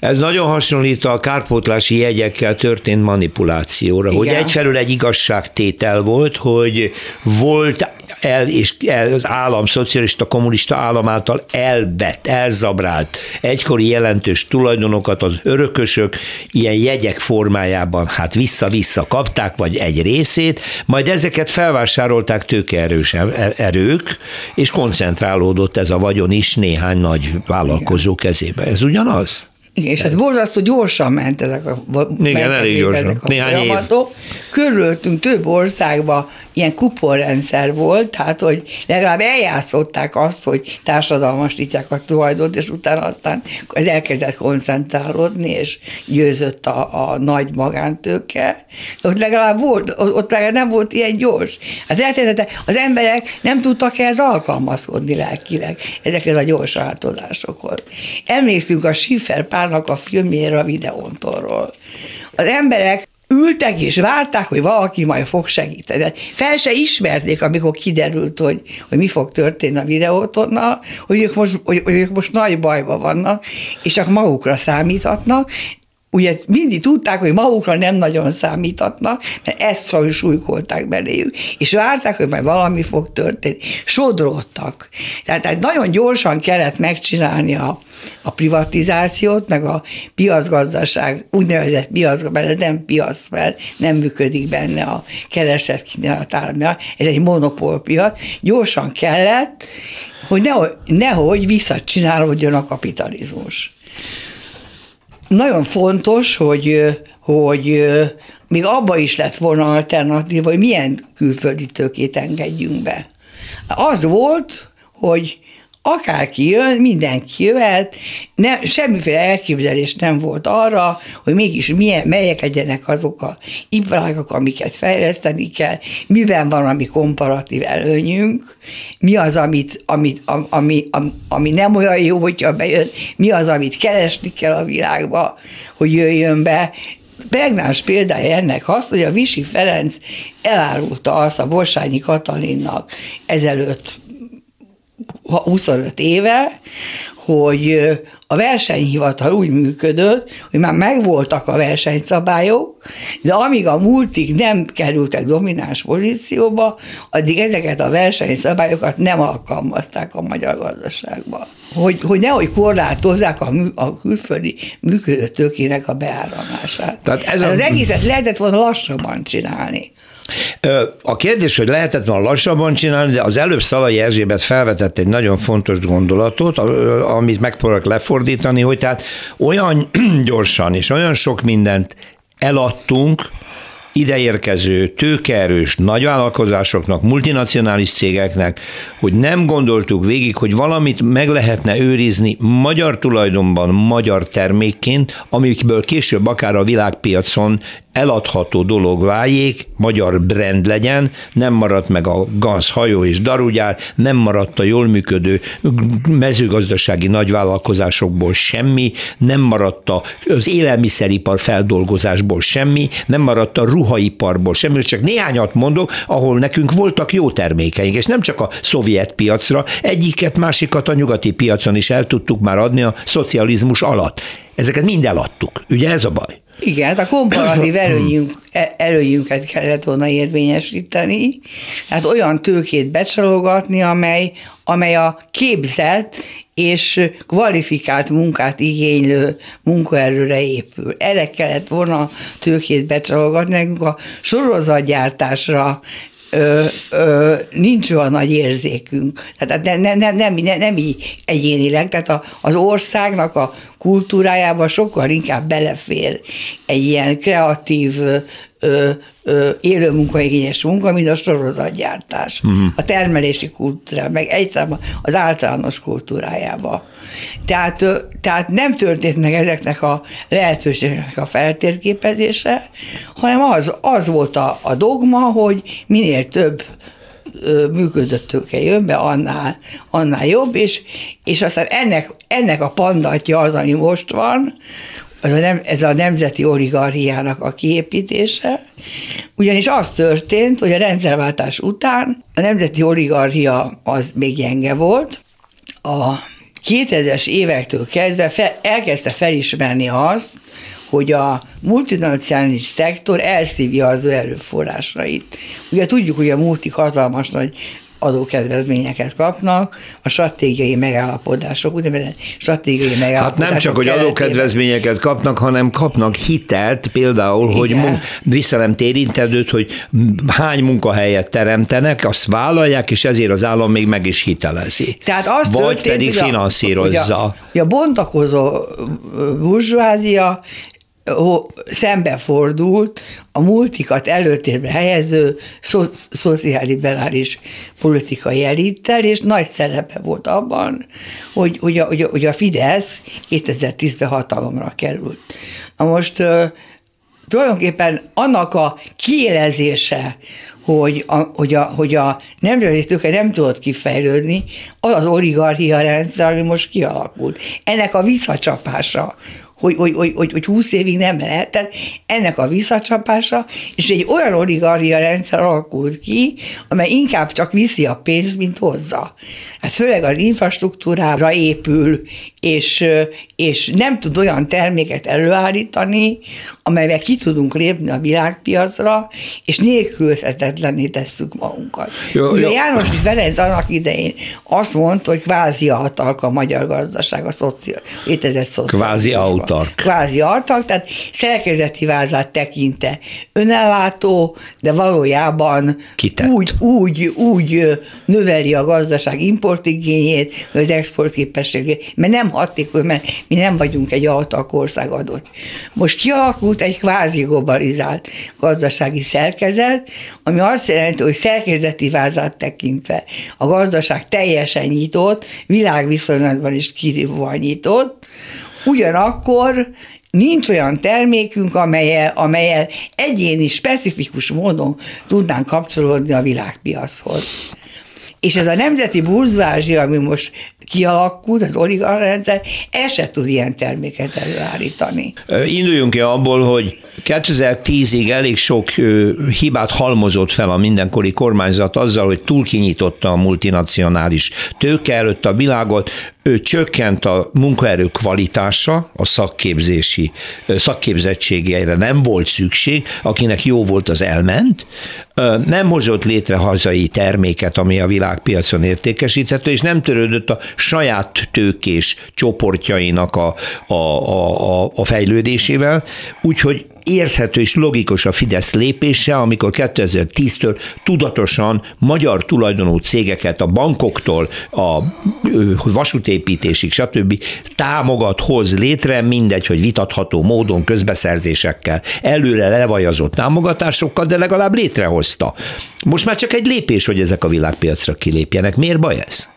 Ez nagyon hasonlít a kárpótlási jegyekkel történt manipulációra, Igen. hogy egyfelől egy igazságtétel volt, hogy volt el, és el, az állam, szocialista, kommunista állam által elvett, elzabrált egykori jelentős tulajdonokat az örökösök ilyen jegyek formájában hát vissza-vissza kapták, vagy egy részét, majd ezeket felvásárolták tőkeerős er- erők, és koncentrálódott ez a vagyon is néhány nagy vállalkozó kezébe. Ez ugyanaz? Igen, és hát borzasztó gyorsan ment ezek a, mentek elég gyorsan. ezek a Néhány év. folyamatok. Körülöttünk több országban ilyen kuponrendszer volt, tehát hogy legalább eljátszották azt, hogy társadalmasítják a tulajdont, és utána aztán ez elkezdett koncentrálódni, és győzött a, a nagy magántőke. De ott legalább volt, ott legalább nem volt ilyen gyors. Hát eltettete, az emberek nem tudtak ehhez alkalmazkodni lelkileg, ezekhez a gyors változásokhoz. Emlékszünk a Schiffer Pálnak a filmjére a videóntorról. Az emberek ültek és várták, hogy valaki majd fog segíteni. Fel se ismerték, amikor kiderült, hogy, hogy mi fog történni a videótonnal, hogy ők, most, hogy, hogy ők most nagy bajban vannak, és csak magukra számíthatnak, ugye mindig tudták, hogy magukra nem nagyon számíthatnak, mert ezt súlykolták beléjük, és várták, hogy majd valami fog történni. Sodródtak. Tehát, tehát nagyon gyorsan kellett megcsinálni a, a privatizációt, meg a piacgazdaság, úgynevezett piac, mert ez nem piac, mert nem működik benne a kereset kínálat ez egy monopólpiac. Gyorsan kellett, hogy nehogy, nehogy visszacsinálódjon a kapitalizmus nagyon fontos, hogy, hogy még abba is lett volna alternatíva, hogy milyen külföldi tőkét engedjünk be. Az volt, hogy akárki jön, mindenki jöhet, nem, semmiféle elképzelés nem volt arra, hogy mégis milyen, melyek legyenek azok a iparágak, amiket fejleszteni kell, miben van a mi komparatív előnyünk, mi az, amit, amit, ami, ami, ami nem olyan jó, hogyha bejön, mi az, amit keresni kell a világba, hogy jöjjön be, Pregnáns példája ennek az, hogy a Visi Ferenc elárulta azt a Borsányi Katalinnak ezelőtt 25 éve, hogy a versenyhivatal úgy működött, hogy már megvoltak a versenyszabályok, de amíg a multik nem kerültek domináns pozícióba, addig ezeket a versenyszabályokat nem alkalmazták a magyar gazdaságban. Hogy, hogy nehogy korlátozzák a, mű, a külföldi működő tőkének a beáramlását. Tehát ez a... Az egészet lehetett volna lassabban csinálni. A kérdés, hogy lehetett volna lassabban csinálni, de az előbb Szalai Erzsébet felvetett egy nagyon fontos gondolatot, amit megpróbálok lefordítani, hogy tehát olyan gyorsan és olyan sok mindent eladtunk, ideérkező, tőkeerős nagyvállalkozásoknak, multinacionális cégeknek, hogy nem gondoltuk végig, hogy valamit meg lehetne őrizni magyar tulajdonban, magyar termékként, amikből később akár a világpiacon eladható dolog váljék, magyar brand legyen, nem maradt meg a GANZ hajó és darugyár, nem maradt a jól működő mezőgazdasági nagyvállalkozásokból semmi, nem maradt az élelmiszeripar feldolgozásból semmi, nem maradt a ruhaiparból semmi, csak néhányat mondok, ahol nekünk voltak jó termékeink, és nem csak a szovjet piacra, egyiket, másikat a nyugati piacon is el tudtuk már adni a szocializmus alatt. Ezeket mind eladtuk. Ugye ez a baj? Igen, hát a komparatív előnyünk, e, előnyünket kellett volna érvényesíteni, hát olyan tőkét becsalogatni, amely, amely a képzett és kvalifikált munkát igénylő munkaerőre épül. Erre kellett volna tőkét becsalogatni, nekünk a sorozatgyártásra ö, ö, nincs olyan nagy érzékünk. Tehát nem, nem, nem, nem, nem, nem így egyénileg, tehát a, az országnak a kultúrájába sokkal inkább belefér egy ilyen kreatív, ö, ö, élő munkaigényes munka, mint a sorozatgyártás. Uh-huh. A termelési kultúra, meg egyáltalán az általános kultúrájába. Tehát, ö, tehát nem történt meg ezeknek a lehetőségeknek a feltérképezése, hanem az, az volt a, a dogma, hogy minél több működött tőke jön be, annál, annál jobb, és, és aztán ennek, ennek a pandatja az, ami most van, az a nem, ez a nemzeti oligarchiának a kiépítése, ugyanis az történt, hogy a rendszerváltás után a nemzeti oligarchia az még gyenge volt, a 2000-es évektől kezdve fel, elkezdte felismerni azt, hogy a multinacionális szektor elszívja az erőforrásait. Ugye tudjuk, hogy a multik hatalmas nagy adókedvezményeket kapnak, a stratégiai megállapodások, úgynevezett stratégiai megállapodások. Hát nem csak, hogy adókedvezményeket kapnak, hanem kapnak hitelt, például, Igen. hogy mun- vissza nem térintedőt, hogy hány munkahelyet teremtenek, azt vállalják, és ezért az állam még meg is hitelezi. Tehát az Vagy történt, pedig finanszírozza. Hogy a, hogy a bontakozó burzsvázia szembefordult a multikat előtérbe helyező szo- szociálliberális politikai elittel, és nagy szerepe volt abban, hogy, hogy, a, hogy, a, hogy a Fidesz 2010-ben hatalomra került. Na most tulajdonképpen annak a kiélezése, hogy a, hogy a, hogy a nemzeti tőke nem tudott kifejlődni, az az oligarchia rendszer, ami most kialakult. Ennek a visszacsapása, hogy, hogy, hogy, hogy, hogy 20 évig nem lehet. Tehát ennek a visszacsapása, és egy olyan oligarchia rendszer alakult ki, amely inkább csak viszi a pénzt, mint hozza. Hát főleg az infrastruktúrára épül, és, és nem tud olyan terméket előállítani, amelyvel ki tudunk lépni a világpiacra, és nélkülözhetetlenné tesszük magunkat. Jó, Ugye jó. János Ferenc annak idején azt mondta, hogy kvázi autark a magyar gazdaság, a szociál, létezett szociális. Kvázi autark. Kvázi autark, tehát szerkezeti vázát tekinte önellátó, de valójában úgy, úgy, úgy növeli a gazdaság importigényét, az exportképességét, mert nem hatékony, mert mi nem vagyunk egy autark ország adott. Most kialakult egy kvázi globalizált gazdasági szerkezet, ami azt jelenti, hogy szerkezeti vázát tekintve a gazdaság teljesen nyitott, világviszonylatban is kirívóan nyitott, ugyanakkor nincs olyan termékünk, amelyel, amelyel egyéni, specifikus módon tudnánk kapcsolódni a világpiachoz. És ez a nemzeti burzvázsia, ami most kialakult, az oligarrendszer, el se tud ilyen terméket előállítani. Induljunk ki abból, hogy 2010-ig elég sok hibát halmozott fel a mindenkori kormányzat azzal, hogy túlkinyitotta a multinacionális tőke előtt a világot, ő csökkent a munkaerő kvalitása, a szakképzési, szakképzettségére nem volt szükség, akinek jó volt, az elment, nem hozott létre hazai terméket, ami a világpiacon értékesíthető, és nem törődött a saját tőkés csoportjainak a, a, a, a fejlődésével, úgyhogy érthető és logikus a Fidesz lépése, amikor 2010-től tudatosan magyar tulajdonú cégeket a bankoktól a vasútépítésig, stb. támogat, hoz létre, mindegy, hogy vitatható módon közbeszerzésekkel, előre levajazott támogatásokkal, de legalább létrehozta. Most már csak egy lépés, hogy ezek a világpiacra kilépjenek. Miért baj ez?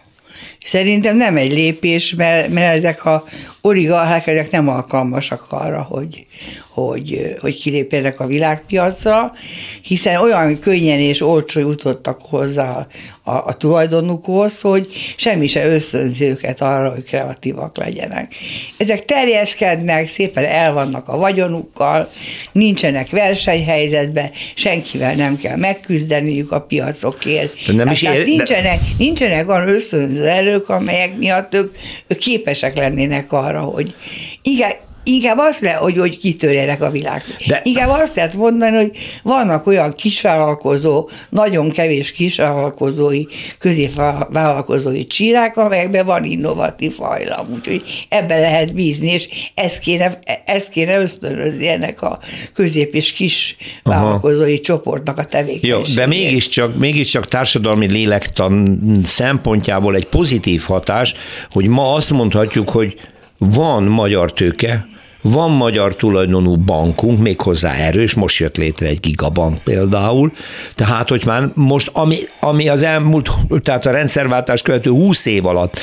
Szerintem nem egy lépés, mert, mert ezek a oligarchák ezek nem alkalmasak arra, hogy, hogy, hogy kilépjenek a világpiacra, hiszen olyan könnyen és olcsó jutottak hozzá a, a tulajdonukhoz, hogy semmi se ösztönzi őket arra, hogy kreatívak legyenek. Ezek terjeszkednek, szépen elvannak a vagyonukkal, nincsenek versenyhelyzetben, senkivel nem kell megküzdeniük a piacokért. De nem is ér, nincsenek, de... nincsenek olyan ösztönző erők, amelyek miatt ők, ők képesek lennének arra, hogy igen, Inkább azt le, hogy, hogy kitörjenek a világ. De... Inkább azt lehet mondani, hogy vannak olyan kisvállalkozó, nagyon kevés kisvállalkozói, középvállalkozói csírák, amelyekben van innovatív hajlam, úgyhogy ebben lehet bízni, és ezt kéne, ezt kéne ösztönözni ennek a közép és kis vállalkozói Aha. csoportnak a tevékenységét. Jó, de mégiscsak, mégiscsak társadalmi lélektan szempontjából egy pozitív hatás, hogy ma azt mondhatjuk, hogy van magyar tőke, van magyar tulajdonú bankunk, méghozzá erős, most jött létre egy gigabank például, tehát hogy már most, ami, ami az elmúlt, tehát a rendszerváltás követő 20 év alatt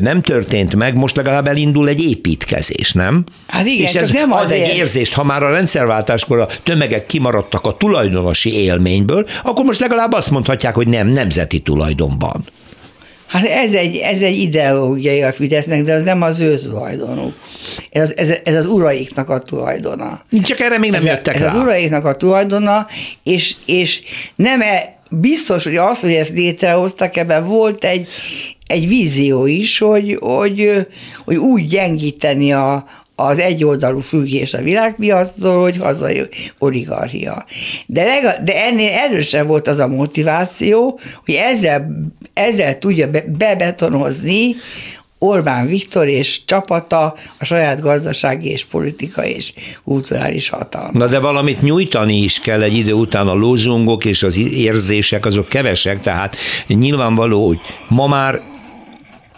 nem történt meg, most legalább elindul egy építkezés, nem? Hát igen, És ez nem az azért. egy érzést, ha már a rendszerváltáskor a tömegek kimaradtak a tulajdonosi élményből, akkor most legalább azt mondhatják, hogy nem nemzeti tulajdonban. Hát ez egy, ez egy ideológiai a Fidesznek, de az nem az ő tulajdonuk. Ez, ez, ez az uraiknak a tulajdona. Csak erre még nem ez, jöttek ez rá. az uraiknak a tulajdona, és, és nem e, biztos, hogy az, hogy ezt létrehoztak, ebben volt egy, egy vízió is, hogy, hogy, hogy úgy gyengíteni a, az egyoldalú függés a világpiactól, hogy hazai oligarchia. De, lega, de ennél erősebb volt az a motiváció, hogy ezzel, ezzel tudja be, bebetonozni Orbán Viktor és csapata a saját gazdasági és politikai és kulturális hatalma. Na de valamit nyújtani is kell egy idő után a lózungok és az érzések, azok kevesek, tehát nyilvánvaló, hogy ma már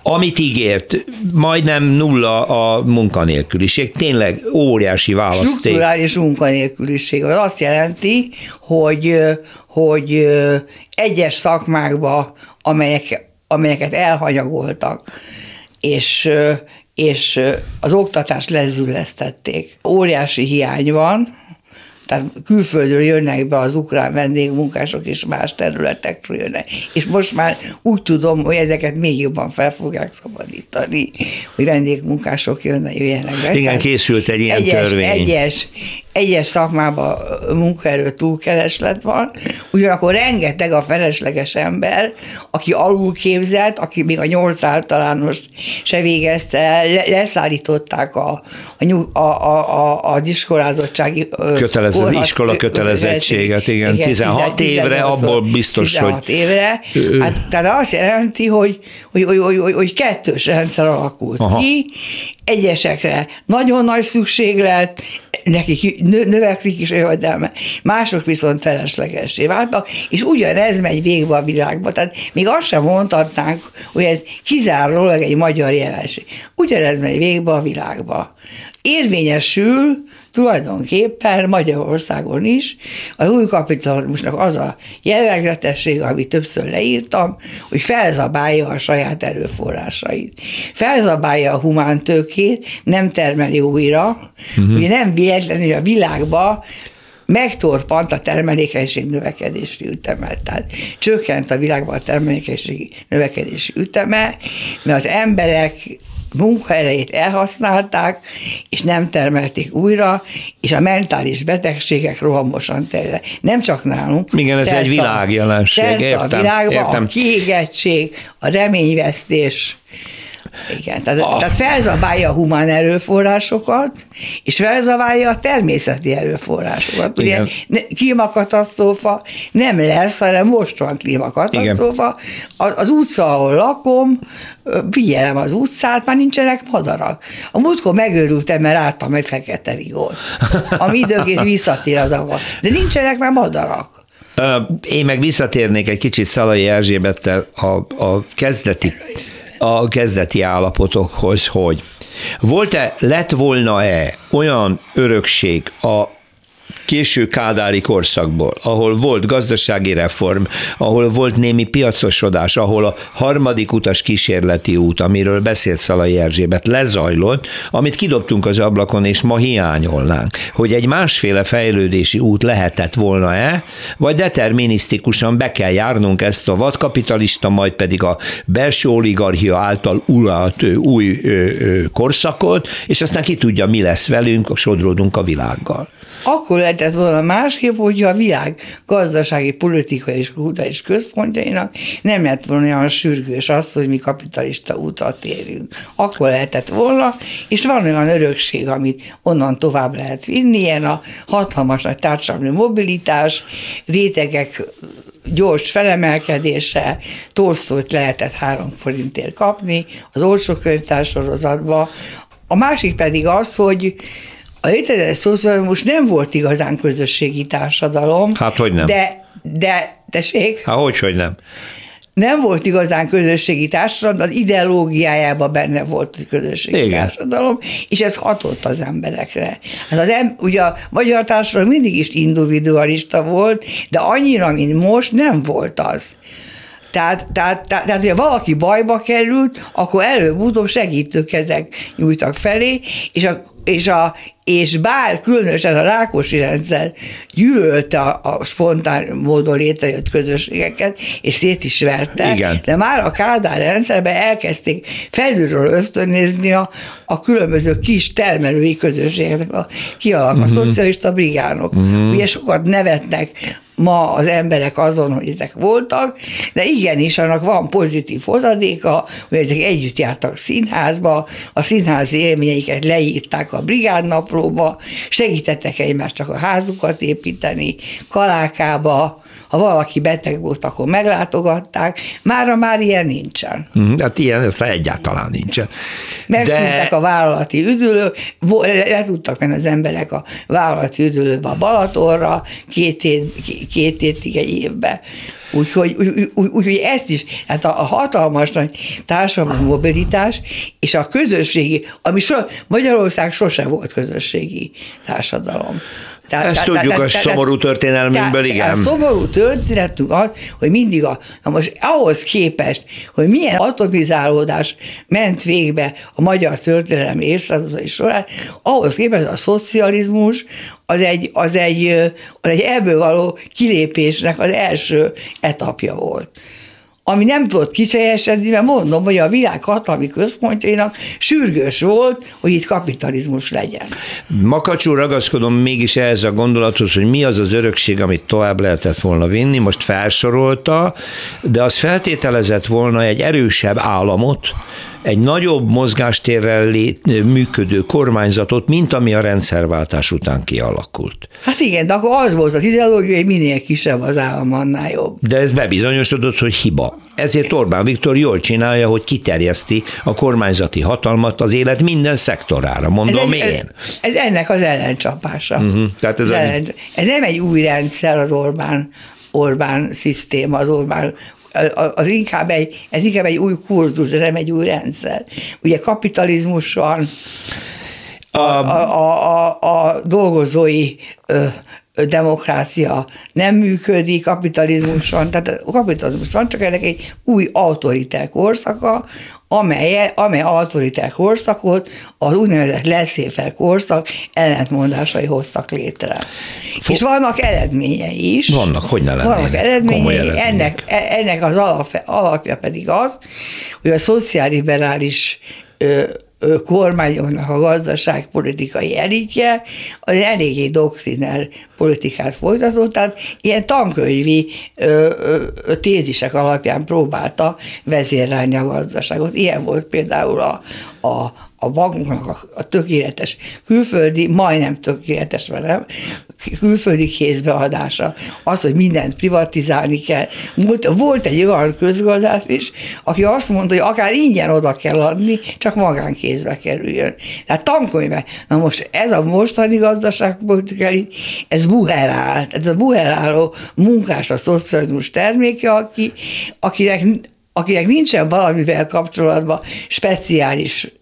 amit ígért, majdnem nulla a munkanélküliség, tényleg óriási választék. Strukturális munkanélküliség, az azt jelenti, hogy, hogy egyes szakmákba, amelyek, amelyeket elhanyagoltak, és, és az oktatást lezüllesztették. Óriási hiány van, tehát külföldről jönnek be az ukrán vendégmunkások, és más területekről jönnek. És most már úgy tudom, hogy ezeket még jobban fel fogják szabadítani, hogy vendégmunkások jönnek, jöjjenek be. Igen, Tehát készült egy ilyen egyes, törvény. Egyes, egyes szakmában munkaerő túlkereslet van, ugyanakkor rengeteg a felesleges ember, aki alulképzett, aki még a nyolc általános se végezte el, leszállították a, a, a, a, a diskolázottsági Kötelező, korhat, iskola kötelezettséget, igen, igen 16 10, évre, abból biztos, 16 hogy... évre, hát, tehát azt jelenti, hogy, hogy, hogy, hogy, hogy, hogy kettős rendszer alakult Aha. ki, egyesekre nagyon nagy szükséglet, nekik növekszik is jövedelme, mások viszont feleslegesé váltak, és ugyanez megy végbe a világba. Tehát még azt sem mondhatnánk, hogy ez kizárólag egy magyar jelenség. Ugyanez megy végbe a világba. Érvényesül tulajdonképpen Magyarországon is az új kapitalizmusnak az a jellegzetesség, amit többször leírtam, hogy felzabálja a saját erőforrásait. Felzabálja a humántőkét, nem termeli újra, uh-huh. ugye nem véletlenül a világba megtorpant a termelékenység növekedési üteme. Tehát csökkent a világban a termelékenység növekedési üteme, mert az emberek munkahelyeit elhasználták, és nem termelték újra, és a mentális betegségek rohamosan terjedtek. Nem csak nálunk. Igen, ez egy világjelenség. Értem, a világban értem. a kiégettség, a reményvesztés, Igen, tehát, ah. tehát felzabálja a humán erőforrásokat, és felzabálja a természeti erőforrásokat. Ugye klímakatasztrófa nem lesz, hanem most van klímakatasztrófa. Az, az utca, ahol lakom, figyelem az utcát, már nincsenek madarak. A múltkor megőrültem, mert álltam egy fekete rigót. Ami időként visszatér az avat. De nincsenek már madarak. Én meg visszatérnék egy kicsit Szalai Erzsébettel a, a kezdeti a kezdeti állapotokhoz, hogy volt-e, lett volna-e olyan örökség a késő kádári korszakból, ahol volt gazdasági reform, ahol volt némi piacosodás, ahol a harmadik utas kísérleti út, amiről beszélt Szalai Erzsébet, lezajlott, amit kidobtunk az ablakon, és ma hiányolnánk, hogy egy másféle fejlődési út lehetett volna-e, vagy determinisztikusan be kell járnunk ezt a vadkapitalista, majd pedig a belső oligarchia által uralt új korszakot, és aztán ki tudja, mi lesz velünk, sodródunk a világgal. Akkor lehetett volna másképp, hogyha a világ gazdasági, politikai és kulturális központjainak nem lett volna olyan sürgős az, hogy mi kapitalista utat érünk. Akkor lehetett volna, és van olyan örökség, amit onnan tovább lehet vinni, ilyen a hatalmas nagy társadalmi mobilitás, rétegek gyors felemelkedése, Tolsztót lehetett három forintért kapni az olcsó könyvtársorozatba. A másik pedig az, hogy a létezett szocializmus nem volt igazán közösségi társadalom. Hát, hogy nem. De, de, tessék? Hát, hogy, hogy nem. Nem volt igazán közösségi társadalom, az ideológiájában benne volt a közösségi Igen. társadalom, és ez hatott az emberekre. Hát az em, ugye a magyar társadalom mindig is individualista volt, de annyira, mint most, nem volt az. Tehát, tehát, tehát, tehát, hogyha valaki bajba került, akkor előbb-utóbb segítőkezek nyújtak felé, és a, és, a, és bár különösen a Rákosi rendszer gyűlölte a, a spontán módon létrejött közösségeket, és szét is verte, Igen. de már a Kádár rendszerben elkezdték felülről ösztönözni a, a különböző kis termelői közösségeknek a kialak, uh-huh. a mhm. szocialista brigánok. Uh-huh. Ugye sokat nevetnek ma az emberek azon, hogy ezek voltak, de igenis annak van pozitív hozadéka, hogy ezek együtt jártak színházba, a színházi élményeiket leírták a brigádnaplóba, segítettek egymást csak a házukat építeni, kalákába, ha valaki beteg volt, akkor meglátogatták, mára már ilyen nincsen. Mm, hát ilyen, ez egyáltalán nincsen. Megszűntek De... a vállalati üdülők, le tudtak menni az emberek a vállalati üdülőbe a Balatorra két, hét, két hétig egy évbe. Úgyhogy úgy, úgy, úgy, ezt is, hát a, a hatalmas nagy társadalmi mobilitás és a közösségi, ami so, Magyarország sose volt közösségi társadalom. Tehát, Ezt tehát, tudjuk tehát, a szomorú történelmünkből, igen. A szomorú történetünk az, hogy mindig a, na most ahhoz képest, hogy milyen atomizálódás ment végbe a magyar történelem évszázadai során, ahhoz képest a szocializmus az egy, az egy, az egy ebből való kilépésnek az első etapja volt ami nem tudott kicseljesedni, mert mondom, hogy a világ hatalmi központjainak sürgős volt, hogy itt kapitalizmus legyen. Makacsú ragaszkodom mégis ehhez a gondolathoz, hogy mi az az örökség, amit tovább lehetett volna vinni, most felsorolta, de az feltételezett volna egy erősebb államot, egy nagyobb mozgástérrel lét, működő kormányzatot, mint ami a rendszerváltás után kialakult. Hát igen, de akkor az volt az ideológia, hogy minél kisebb az állam, annál jobb. De ez bebizonyosodott, hogy hiba. Ezért Orbán Viktor jól csinálja, hogy kiterjeszti a kormányzati hatalmat az élet minden szektorára, mondom ez, én. Ez, ez ennek az ellencsapása. Uh-huh. Tehát ez, ellen, ez nem egy új rendszer az Orbán Orbán szisztéma, az Orbán az inkább egy, ez inkább egy új kurzus, de nem egy új rendszer. Ugye kapitalizmus van, a, a, a, a, a dolgozói demokrácia nem működik, kapitalizmus van, tehát a kapitalizmus van, csak ennek egy új autoritár korszaka, amely, amely autoritár korszakot az úgynevezett leszéfer korszak ellentmondásai hoztak létre. Fo- és vannak eredményei is. Vannak, hogy ne lennének. Vannak eredményei, eredmények. ennek, ennek az alapja, alapja pedig az, hogy a szociálliberális kormányoknak a gazdaságpolitikai elitje, az eléggé doktriner politikát folytatott, tehát ilyen tankönyvi ö, ö, tézisek alapján próbálta vezérelni a gazdaságot. Ilyen volt például a, a, a banknak a, a tökéletes külföldi, majdnem tökéletes, nem, külföldi kézbeadása, az, hogy mindent privatizálni kell. Volt, volt egy olyan közgazdász is, aki azt mondta, hogy akár ingyen oda kell adni, csak magánkézbe kerüljön. Tehát tankönyve. Na most ez a mostani gazdaságpolitikai, ez buherál. Ez a buheráló munkás a szocializmus terméke, aki, akinek akinek nincsen valamivel kapcsolatban speciális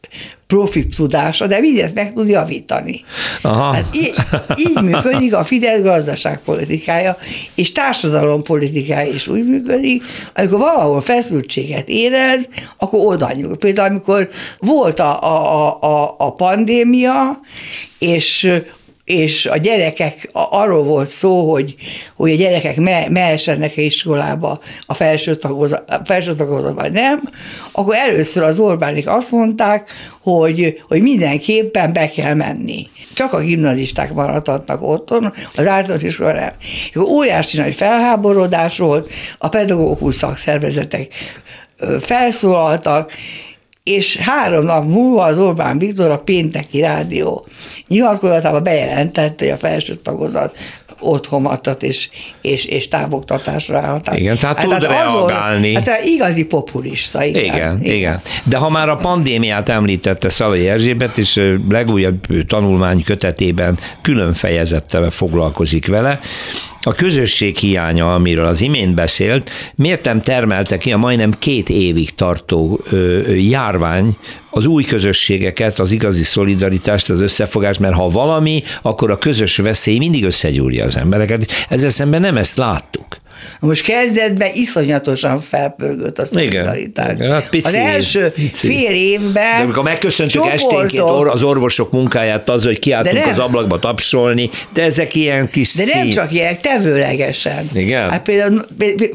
profi tudása, de mindezt meg tud javítani. Aha. Hát így, így működik a Fidesz gazdaságpolitikája, és társadalompolitikája is úgy működik, amikor valahol feszültséget érez, akkor oda nyúl. Például amikor volt a, a, a, a pandémia, és és a gyerekek, arról volt szó, hogy, hogy a gyerekek me, mehessenek iskolába a felső tagozatban, vagy nem, akkor először az Orbánik azt mondták, hogy, hogy mindenképpen be kell menni. Csak a gimnazisták maradhatnak otthon, az általános iskolában nem. És óriási nagy felháborodás volt, a pedagógus szakszervezetek felszólaltak, és három nap múlva az Orbán Viktor a pénteki rádió nyilatkozatában bejelentette, hogy a felső tagozat otthonmatat és, és, és távoktatásra állhat. Igen, tehát hát, tud hát reagálni. Azon, hát igazi populista. Igen, igen, igen, igen. De ha már a pandémiát említette Szalai Erzsébet, és legújabb tanulmány kötetében külön fejezettel foglalkozik vele, a közösség hiánya, amiről az imént beszélt, miért nem termelte ki a majdnem két évig tartó járvány az új közösségeket, az igazi szolidaritást, az összefogást, mert ha valami, akkor a közös veszély mindig összegyúrja az embereket. Ezzel szemben nem ezt láttuk. Most kezdetben iszonyatosan felpörgött a szolidaritás. Igen, hát pici, az első pici. fél évben De amikor megköszöntük esténként az orvosok munkáját az, hogy kiálltunk az ablakba tapsolni, de ezek ilyen kis De nem csak ilyen, tevőlegesen. Igen. Hát például,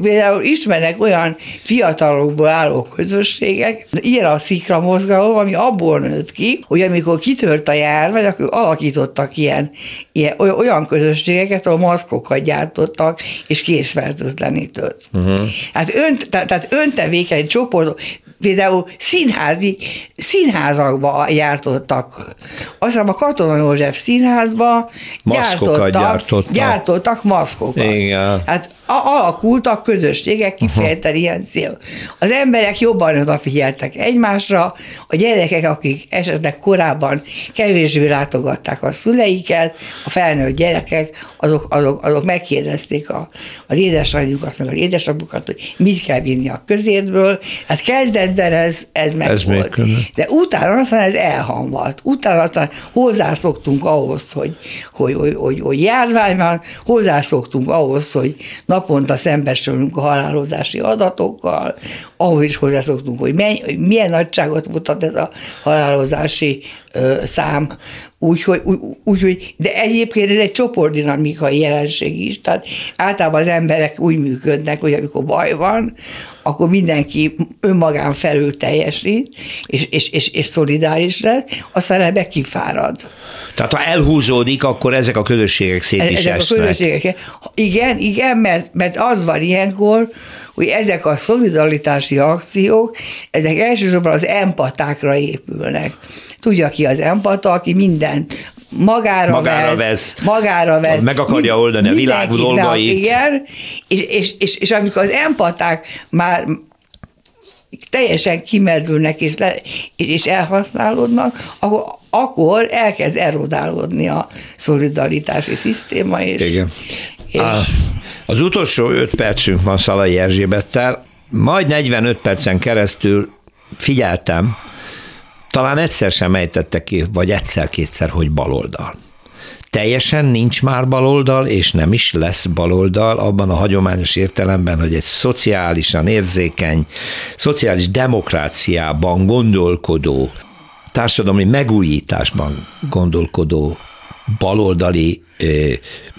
például ismernek olyan fiatalokból álló közösségek, ilyen a szikra mozgalom, ami abból nőtt ki, hogy amikor kitört a járvány, akkor alakítottak ilyen, ilyen olyan közösségeket, ahol maszkokat gyártottak, és készfelt fertőtlenítőt. Uh-huh. Hát ön, tehát öntevékeny csoport, például színházi, színházakba jártottak. Aztán a Katona József színházba gyártottak, gyártottak. gyártottak maszkokat. Igen. Hát alakultak közösségek kifejezetten uh-huh. ilyen cél. Az emberek jobban odafigyeltek egymásra, a gyerekek, akik esetleg korábban kevésbé látogatták a szüleiket, a felnőtt gyerekek, azok, azok, azok megkérdezték a, az édesanyjukat, meg az édesapukat, hogy mit kell vinni a közétből. Hát kezdetben ez, ez meg ez volt. De utána aztán ez elhamvalt. Utána aztán hozzászoktunk ahhoz, hogy, hogy, hogy, hogy, hogy járvány van, hozzászoktunk ahhoz, hogy nap naponta szembesülünk a halálozási adatokkal, ahhoz is hozzászoktunk, hogy, menny, hogy milyen nagyságot mutat ez a halálozási ö, szám, úgyhogy, úgy, úgy, de egyébként ez egy csoportdinamikai jelenség is, tehát általában az emberek úgy működnek, hogy amikor baj van, akkor mindenki önmagán felül teljesít, és, és, és, és szolidáris lesz, aztán ebbe kifárad. Tehát ha elhúzódik, akkor ezek a közösségek szét is ezek esnek. a közösségek. Igen, igen, mert, mert az van ilyenkor, hogy ezek a szolidaritási akciók, ezek elsősorban az empatákra épülnek. Tudja ki az empata, aki minden magára, magára vesz, vesz, magára vesz. Meg akarja oldani a világ dolgait. Igen, és, és, és, és amikor az empaták már teljesen kimerülnek és, le, és elhasználódnak, akkor, akkor elkezd erodálódni a szolidaritási szisztéma. És, Igen. És, az utolsó öt percünk van Szalai Erzsébettel, majd 45 percen keresztül figyeltem, talán egyszer sem ejtette ki, vagy egyszer-kétszer, hogy baloldal. Teljesen nincs már baloldal, és nem is lesz baloldal abban a hagyományos értelemben, hogy egy szociálisan érzékeny, szociális demokráciában gondolkodó, társadalmi megújításban gondolkodó baloldali ö,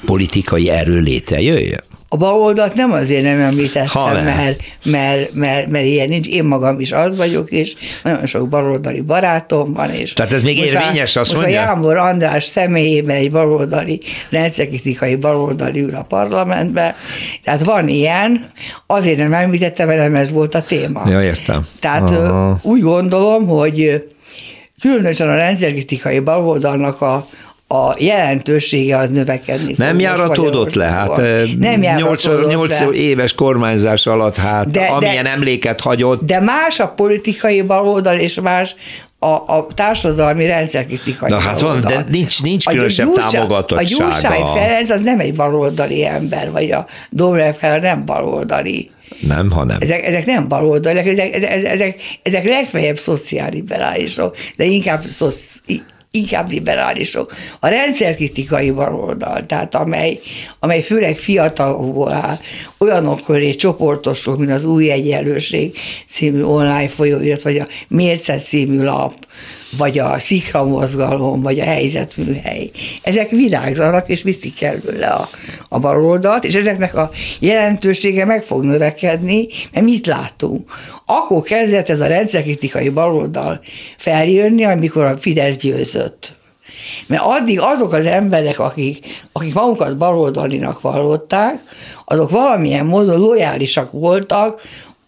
politikai erő létrejöjjön? A baloldalt nem azért nem említettem, Ha nem. mert, mert, mert, mert ilyen nincs. Én magam is az vagyok, és nagyon sok baloldali barátom van. És Tehát ez még érvényes, a, azt most mondja? A Jámbor András személyében egy baloldali, rendszerkritikai baloldali ül a parlamentbe. Tehát van ilyen, azért nem említettem, mert ez volt a téma. Ja, értem. Tehát Aha. úgy gondolom, hogy különösen a rendszerkritikai baloldalnak a, a jelentősége az növekedni. Nem járatódott le, hát nem járatódott nyolc le. éves kormányzás alatt, hát De- de- amilyen emléket hagyott, De más a politikai baloldal, és más a, a társadalmi rendszerkritikai Na hát van, de nincs- nincs A különösebb Gyurcsány- támogatottsága. A Gyurcsány Ferenc az nem egy baloldali ember, vagy a Dobrev Ferenc nem baloldali. nem, hanem. Ezek, ezek nem baloldaliak, ezek, ezek, ezek, ezek legfeljebb szociálliberálisok, de inkább, szoci, inkább liberálisok. A rendszerkritikai baloldal, tehát amely, amely főleg fiatalokból áll, olyanok köré csoportosul, mint az Új Egyenlőség című online folyóirat, vagy a Mérce című lap, vagy a Szikra mozgalom, vagy a helyzetműhely. Ezek virágzanak, és viszik előle a, a baloldalt, és ezeknek a jelentősége meg fog növekedni, mert mit látunk? Akkor kezdett ez a rendszerkritikai baloldal feljönni, amikor a Fidesz győzött. Mert addig azok az emberek, akik, akik magukat baloldalinak vallották, azok valamilyen módon lojálisak voltak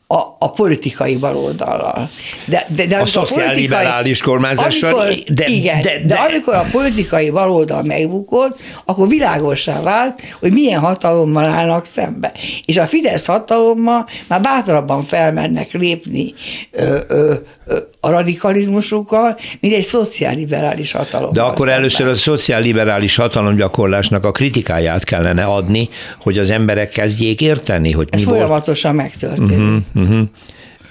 a, a politikai baloldallal. De, de, de A szociálliberális kormányzással, amikor, de- igen, de- de, de, amikor a politikai baloldal megbukott, akkor világosá vált, hogy milyen hatalommal állnak szembe. És a Fidesz hatalommal már bátrabban felmennek lépni ö, ö, ö, a radikalizmusukkal, mint egy szociálliberális hatalom. De akkor először a szociálliberális hatalomgyakorlásnak a kritikáját kellene adni, hogy az emberek kezdjék érteni, hogy Ez mi volt. folyamatosan megtörténik. Uh-huh. Uh-huh.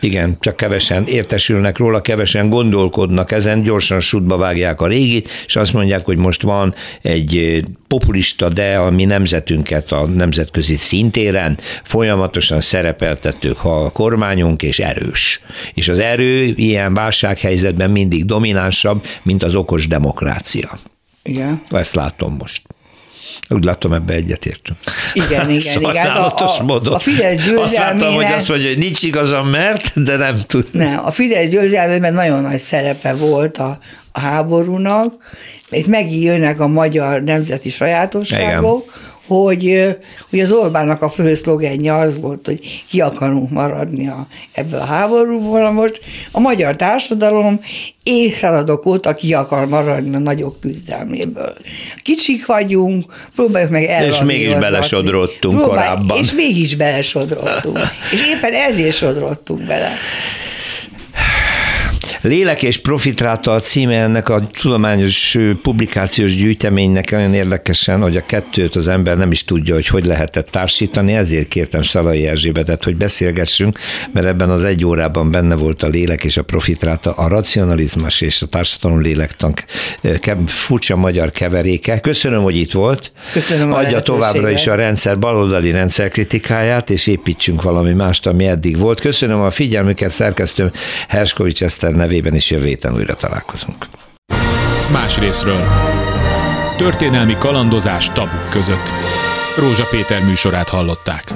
Igen, csak kevesen értesülnek róla, kevesen gondolkodnak ezen, gyorsan sútba vágják a régit, és azt mondják, hogy most van egy populista, de a mi nemzetünket a nemzetközi szintéren folyamatosan szerepeltetők ha a kormányunk, és erős. És az erő ilyen válsághelyzetben mindig dominánsabb, mint az okos demokrácia. Igen. Ezt látom most. Úgy látom, ebbe egyetértünk. Igen, igen, igen. Hát a- a- módon. a Fidesz Azt láttam, hogy győzelmének- azt mondja, hogy nincs igazam, mert, de nem tud. Nem, a Fidesz győzelmében nagyon nagy szerepe volt a, a háborúnak. Itt megint jönnek a magyar nemzeti sajátosságok, Igen. Hogy, hogy az Orbánnak a fő szlogenje az volt, hogy ki akarunk maradni a, ebből a háborúból. Most a magyar társadalom évszázadok óta ki akar maradni a nagyobb küzdelméből. Kicsik vagyunk, próbáljuk meg elravírozni. mégis belesodródtunk korábban. És mégis belesodródtunk. és éppen ezért sodródtunk bele. Lélek és profitráta a címe ennek a tudományos publikációs gyűjteménynek olyan érdekesen, hogy a kettőt az ember nem is tudja, hogy hogy lehetett társítani, ezért kértem Szalai Erzsébetet, hogy beszélgessünk, mert ebben az egy órában benne volt a lélek és a profitráta, a racionalizmus és a társadalom lélektan furcsa magyar keveréke. Köszönöm, hogy itt volt. Köszönöm a Adja továbbra is a rendszer baloldali rendszerkritikáját, és építsünk valami mást, ami eddig volt. Köszönöm a figyelmüket, szerkesztőm Herskovics Eszter nevében is jövő héten újra találkozunk. Más részről. Történelmi kalandozás tabuk között. Rózsa Péter műsorát hallották.